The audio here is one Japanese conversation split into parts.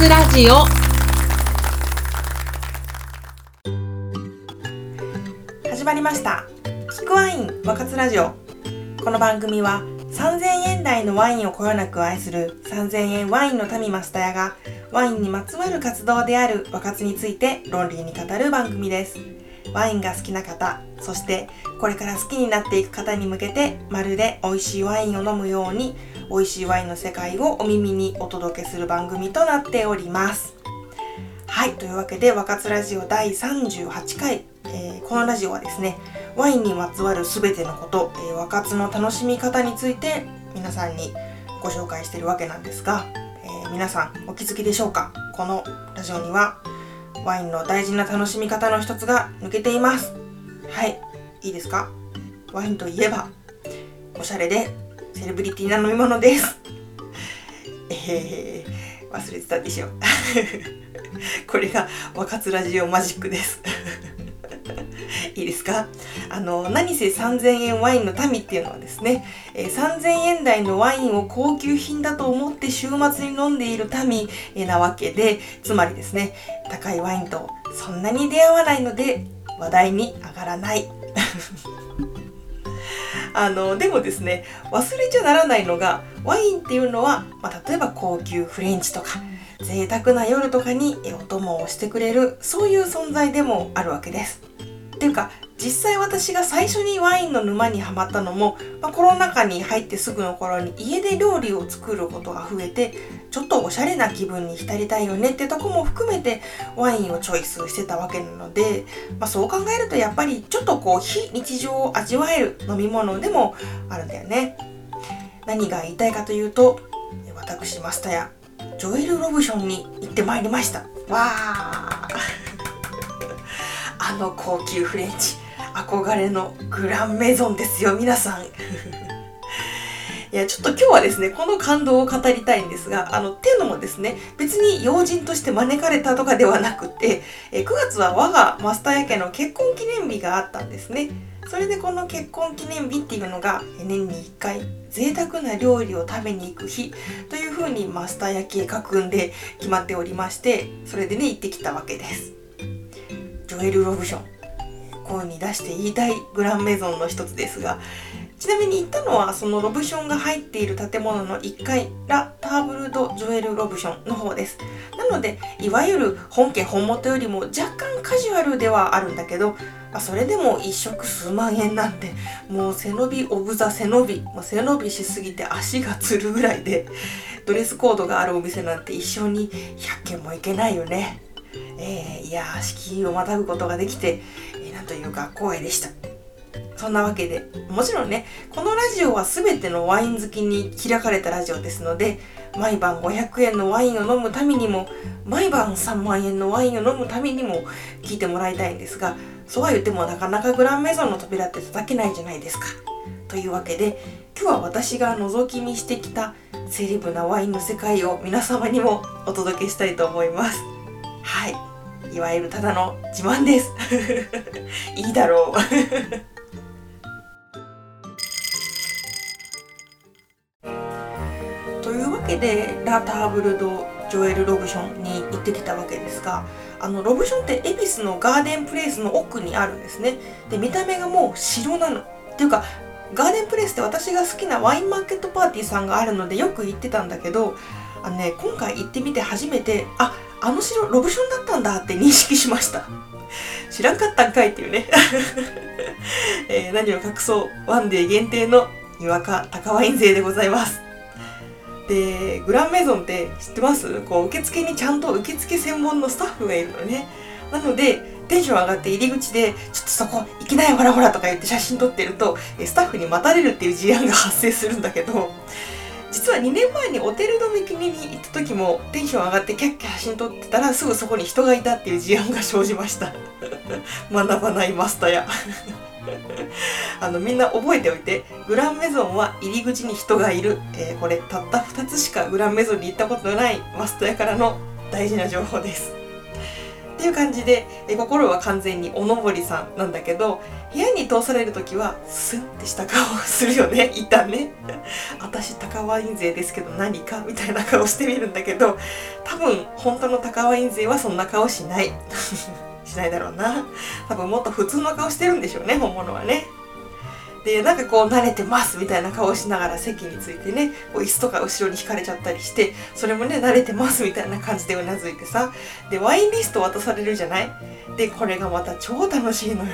スラジオ。始まりました。キクワイン和活ラジオ。この番組は3000円台のワインをこよなく愛する3000円ワインの民マスタヤがワインにまつわる活動である和活について論理に語る番組です。ワインが好きな方そしてこれから好きになっていく方に向けてまるで美味しいワインを飲むように美味しいワインの世界をお耳にお届けする番組となっております。はいというわけで和活ラジオ第38回、えー、このラジオはですねワインにまつわる全てのこと、えー、和活の楽しみ方について皆さんにご紹介してるわけなんですが、えー、皆さんお気づきでしょうか？このラジオにはワインの大事な楽しみ方の一つが抜けています。はい。いいですか？ワインといえばおしゃれでセレブリティな飲み物です。えー、忘れてたでしょ。これが若津ラジオマジックです。いいですか？あの何せ3000円ワインの民っていうのはですね、えー、3000円台のワインを高級品だと思って週末に飲んでいる民なわけでつまりですね高いワインとそんなに出会わないので話題に上がらない。あのでもですね忘れちゃならないのがワインっていうのは、まあ、例えば高級フレンチとか贅沢な夜とかにお供をしてくれるそういう存在でもあるわけです。っていうか実際私が最初にワインの沼にはまったのも、まあ、コロナ禍に入ってすぐの頃に家で料理を作ることが増えてちょっとおしゃれな気分に浸りたいよねってとこも含めてワインをチョイスしてたわけなので、まあ、そう考えるとやっぱりちょっとこう非日常を味わえる飲み物でもあるんだよね。何が言いたいかというと私マスタヤジョエル・ロブションに行ってまいりました。わーあの高級フレンチ憧れのグランメゾンですよ皆さん。いやちょっと今日はですねこの感動を語りたいんですがあのっていうのもですね別に要人として招かれたとかではなくてえ9月は我がマスター家の結婚記念日があったんですね。それでこの結婚記念日っていうのが年に1回贅沢な料理を食べに行く日というふうにマスター焼計画んで決まっておりましてそれでね行ってきたわけです。ジョエル・ロブション声に出して言いたいグランメゾンの一つですがちなみに行ったのはそのロブションが入っている建物の1階ラ・ターブル・ド・ジョエル・ロブションの方ですなのでいわゆる本家本元よりも若干カジュアルではあるんだけど、それでも一食数万円なんてもう背伸びオブザ背伸びもう背伸びしすぎて足がつるぐらいでドレスコードがあるお店なんて一生に100軒も行けないよね。えー、いや敷居をまたぐことができて、えー、なんというか光栄でした。そんなわけで、もちろんね、このラジオは全てのワイン好きに開かれたラジオですので、毎晩500円のワインを飲むためにも、毎晩3万円のワインを飲むためにも聞いてもらいたいんですが、そうは言ってもなかなかグランメゾンの扉って叩けないじゃないですか。というわけで、今日は私が覗き見してきたセレブなワインの世界を皆様にもお届けしたいと思います。はい。いわゆるただの自慢です。いいだろう。というわけで、ラ・ターブルド・ジョエル・ロブションに行ってきたわけですが、あの、ロブションって恵比寿のガーデンプレイスの奥にあるんですね。で、見た目がもう城なの。っていうか、ガーデンプレイスって私が好きなワインマーケットパーティーさんがあるのでよく行ってたんだけど、あのね、今回行ってみて初めて、あっ、あの城ロブションだったんだって認識しました。知らんかったんかいっていうね、えー、何を隠そうワンデー限定のにわか高ワイン勢でございます。でグランメゾンって知ってます？こう受付にちゃんと受付専門のスタッフがいるのね。なのでテンション上がって入り口で「ちょっとそこ行きなよほらほら」とか言って写真撮ってるとスタッフに待たれるっていう事案が発生するんだけど実は2年前にオテルドミキニに行った時もテンション上がってキャッキャ写真撮ってたらすぐそこに人がいたっていう事案が生じました。学ばないマスターや。あのみんな覚えておいてグランメゾンは入り口に人がいる、えー、これたった2つしかグランメゾンに行ったことのないマスターやからの大事な情報です。っていう感じで、え心は完全におのぼりさんなんだけど部屋に通される時はスンってした顔をするよね。一旦ね。私高ワイン勢ですけど何かみたいな顔してみるんだけど多分本当の高ワイン勢はそんな顔しない。しないだろうな。多分もっと普通の顔してるんでしょうね本物はね。でなんかこう慣れてますみたいな顔をしながら席についてねこう椅子とか後ろに引かれちゃったりしてそれもね慣れてますみたいな感じでうなずいてさ。でワインリスト渡されるじゃない？でこれがまた超楽しいのよ。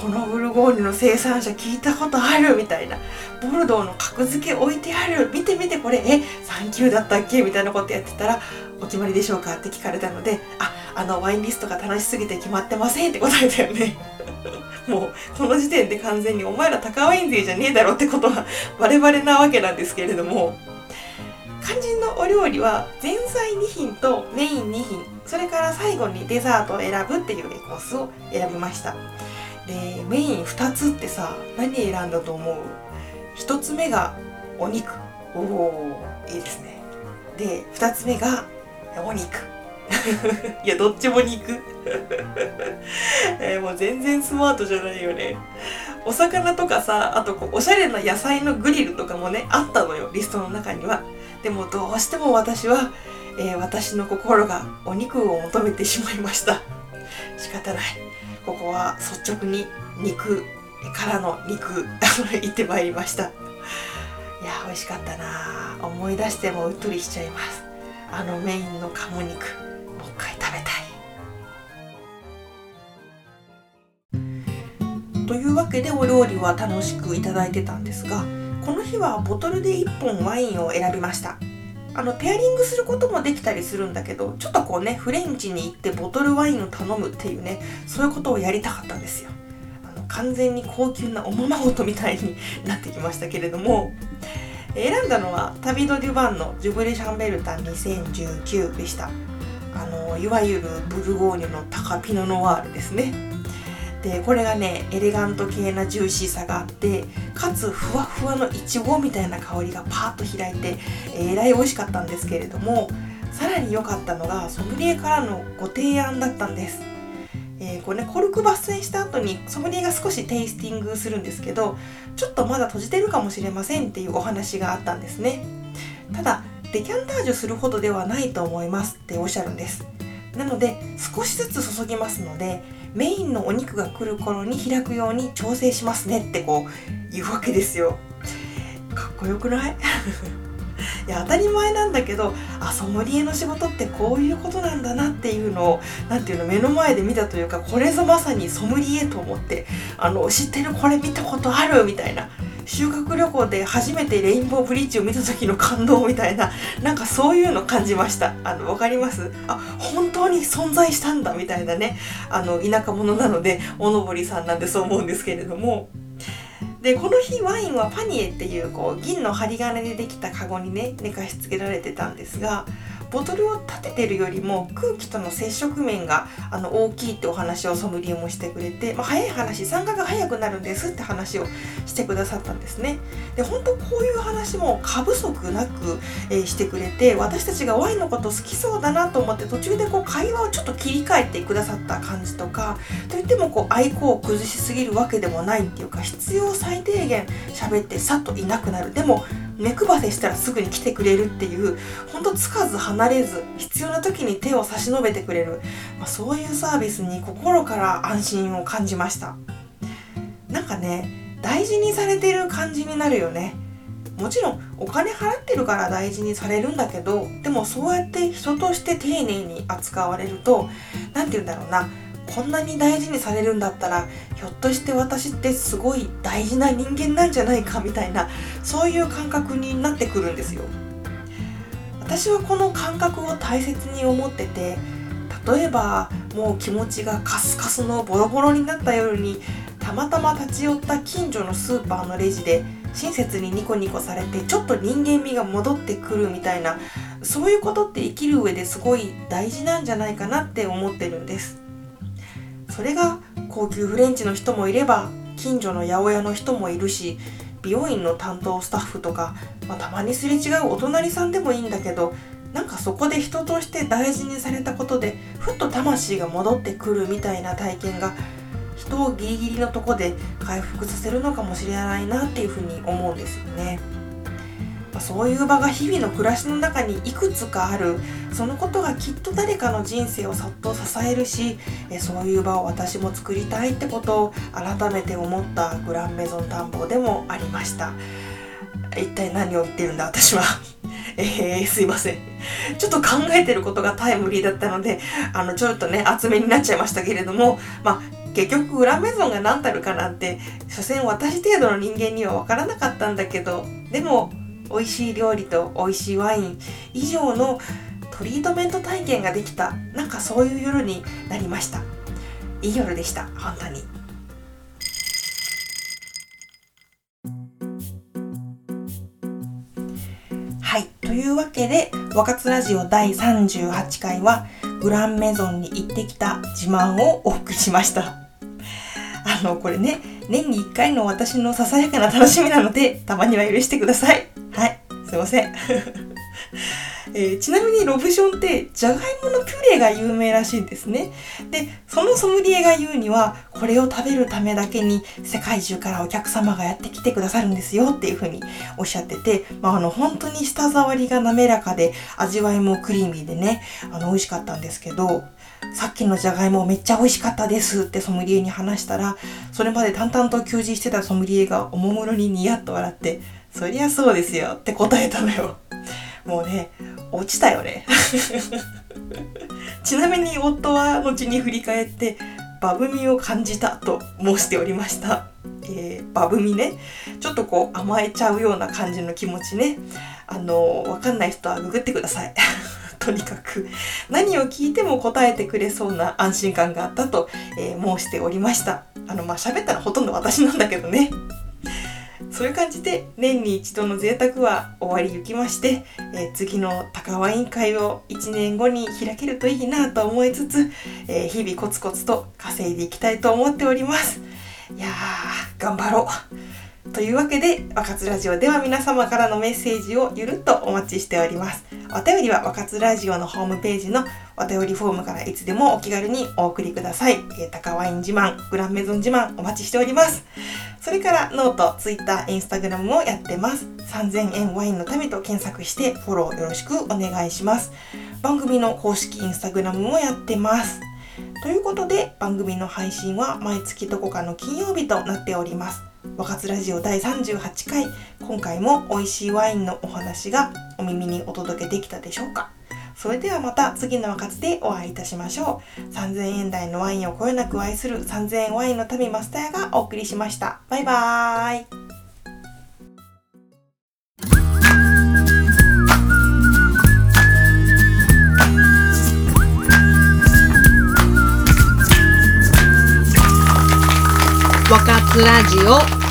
このブルゴーニュの生産者聞いたことあるみたいな。ボルドーの格付け置いてある。見て見てこれ。え3級だったっけ？みたいなことやってたらお決まりでしょうか？って聞かれたのでああのワインリストが楽しすぎて決まってませんって答えたよね。もうこの時点で完全にお前ら高ワイン勢じゃねえだろってことはバレバレなわけなんですけれども。肝心のお料理は前菜2品とメイン2品。それから最後にデザートを選ぶっていうコースを選びました。でメイン2つってさ何選んだと思う？1つ目がお肉。おおいいですね。で2つ目がお肉。いやどっちも肉。えー、もう全然スマートじゃないよね。お魚とかさあとこうおしゃれな野菜のグリルとかもねあったのよリストの中には。でもどうしても私は、えー、私の心がお肉を求めてしまいました。仕方ないここは率直に肉からの肉 行ってまいりました。いや美味しかったな。思い出してもうっとりしちゃいます。あのメインの鴨肉もう一回食べたい。というわけでお料理は楽しくいただいてたんですがこの日はボトルで1本ワインを選びました。あのペアリングすることもできたりするんだけどちょっとこうねフレンチに行ってボトルワインを頼むっていうねそういうことをやりたかったんですよ。あの完全に高級なおままごとみたいになってきましたけれども選んだのはタビド・デュバンのジュブレ・シャンベルタン2019でした。あのいわゆるブルゴーニュの高ピノ・ノワールですね。でこれがねエレガント系なジューシーさがあってかつふわふわのいちごみたいな香りがパーッと開いてえらい美味しかったんですけれどもさらに良かったのがソムリエからのご提案だったんです。えー、これねコルク抜栓した後にソムリエが少しテイスティングするんですけどちょっとまだ閉じてるかもしれませんっていうお話があったんですね。ただデキャンタージュするほどではないと思いますっておっしゃるんです。なので少しずつ注ぎますのでメインのお肉が来る頃に開くように調整しますねってこう言うわけですよ。かっこよくない？いや当たり前なんだけどあソムリエの仕事ってこういうことなんだなっていうのを何ていうの目の前で見たというかこれぞまさにソムリエと思ってあの知ってる？これ見たことある？みたいな。修学旅行で初めてレインボーブリッジを見た時の感動みたいななんかそういうの感じました。あの分かります？あ本当に存在したんだみたいなね。あの田舎者なのでおのぼりさんなんでそう思うんですけれども。でこの日ワインはパニエっていうこう銀の針金でできたカゴにね寝かしつけられてたんですがボトルを立ててるよりも空気との接触面があの大きいってお話をソムリエもしてくれて、まあ、早い話酸化が早くなるんですって話をしてくださったんですね。で本当こういう話も過不足なく、えー、してくれて私たちがワインのこと好きそうだなと思って途中でこう会話をちょっと切り替えてくださった感じとかといってもこう愛好を崩しすぎるわけでもないっていうか必要最低限喋ってさっといなくなる。でも目配せしたらすぐに来てくれるっていうほんとつかず離れず必要な時に手を差し伸べてくれる、まあ、そういうサービスに心から安心を感じました。なんかね大事にされてる感じになるよね。もちろんお金払ってるから大事にされるんだけどでもそうやって人として丁寧に扱われると何て言うんだろうな。こんなに大事にされるんだったらひょっとして私ってすごい大事な人間なんじゃないかみたいなそういう感覚になってくるんですよ。私はこの感覚を大切に思ってて例えばもう気持ちがカスカスのボロボロになった夜にたまたま立ち寄った近所のスーパーのレジで親切にニコニコされてちょっと人間味が戻ってくるみたいなそういうことって生きる上ですごい大事なんじゃないかなって思ってるんです。それが高級フレンチの人もいれば近所の八百屋の人もいるし美容院の担当スタッフとか、まあ、たまにすれ違うお隣さんでもいいんだけどなんかそこで人として大事にされたことでふっと魂が戻ってくるみたいな体験が人をギリギリのとこで回復させるのかもしれないなっていうふうに思うんですよね。まそういう場が日々の暮らしの中にいくつかある。そのことがきっと誰かの人生をそっと支えるしそういう場を私も作りたいってことを改めて思ったグランメゾン探訪でもありました。一体何を言ってるんだ私は。えー、すいません。ちょっと考えてることがタイムリーだったので、あの、ちょっとね、厚めになっちゃいましたけれども、まあ、結局、裏メゾンが何たるかなんて、所詮私程度の人間には分からなかったんだけど、でも、美味しい料理と美味しいワイン以上のトリートメント体験ができたなんかそういう夜になりました。いい夜でした本当に。はいというわけで「若津ラジオ第38回はグランメゾンに行ってきた自慢をお送りしました。あのこれね年に1回の私のささやかな楽しみなのでたまには許してください。すいません えー、ちなみにロブションってじゃがいものピュレが有名らしいんですね。で、そのソムリエが言うには、これを食べるためだけに世界中からお客様がやってきてくださるんですよっていうふうにおっしゃってて、まあ、あの、本当に舌触りが滑らかで、味わいもクリーミーでね、あの、美味しかったんですけど、さっきのじゃがいもめっちゃ美味しかったですってソムリエに話したら、それまで淡々と給仕してたソムリエがおもむろにニヤッと笑って、そりゃそうですよって答えたのよ。もうね、落ちたよね。ちなみに夫は後に振り返って、バブみを感じたと申しておりました。えー、バブみね。ちょっとこう甘えちゃうような感じの気持ちね。あのー、わかんない人はググってください。とにかく何を聞いても答えてくれそうな安心感があったと、えー、申しておりました。あの、まあ、喋ったらほとんど私なんだけどね。そういう感じで年に一度の贅沢は終わりゆきまして、えー、次の高ワイン会を1年後に開けるといいなと思いつつ、えー、日々コツコツと稼いでいきたいと思っております。いやー、頑張ろう。というわけで、若津ラジオでは皆様からのメッセージをゆるっとお待ちしております。お便りは若津ラジオのホームページのお便りフォームからいつでもお気軽にお送りください。えー、高ワイン自慢、グランメゾン自慢お待ちしております。それからノート、ツイッター、インスタグラムもやってます。3000円ワインのためと検索してフォローよろしくお願いします。番組の公式インスタグラムもやってます。ということで番組の配信は毎月どこかの金曜日となっております。若津ラジオ第38回今回も美味しいワインのお話がお耳にお届けできたでしょうか？それではまた次の和活でお会いいたしましょう。3000円台のワインをこよなく愛する3000円ワインの旅マスターがお送りしました。バイバーイ。ラジオ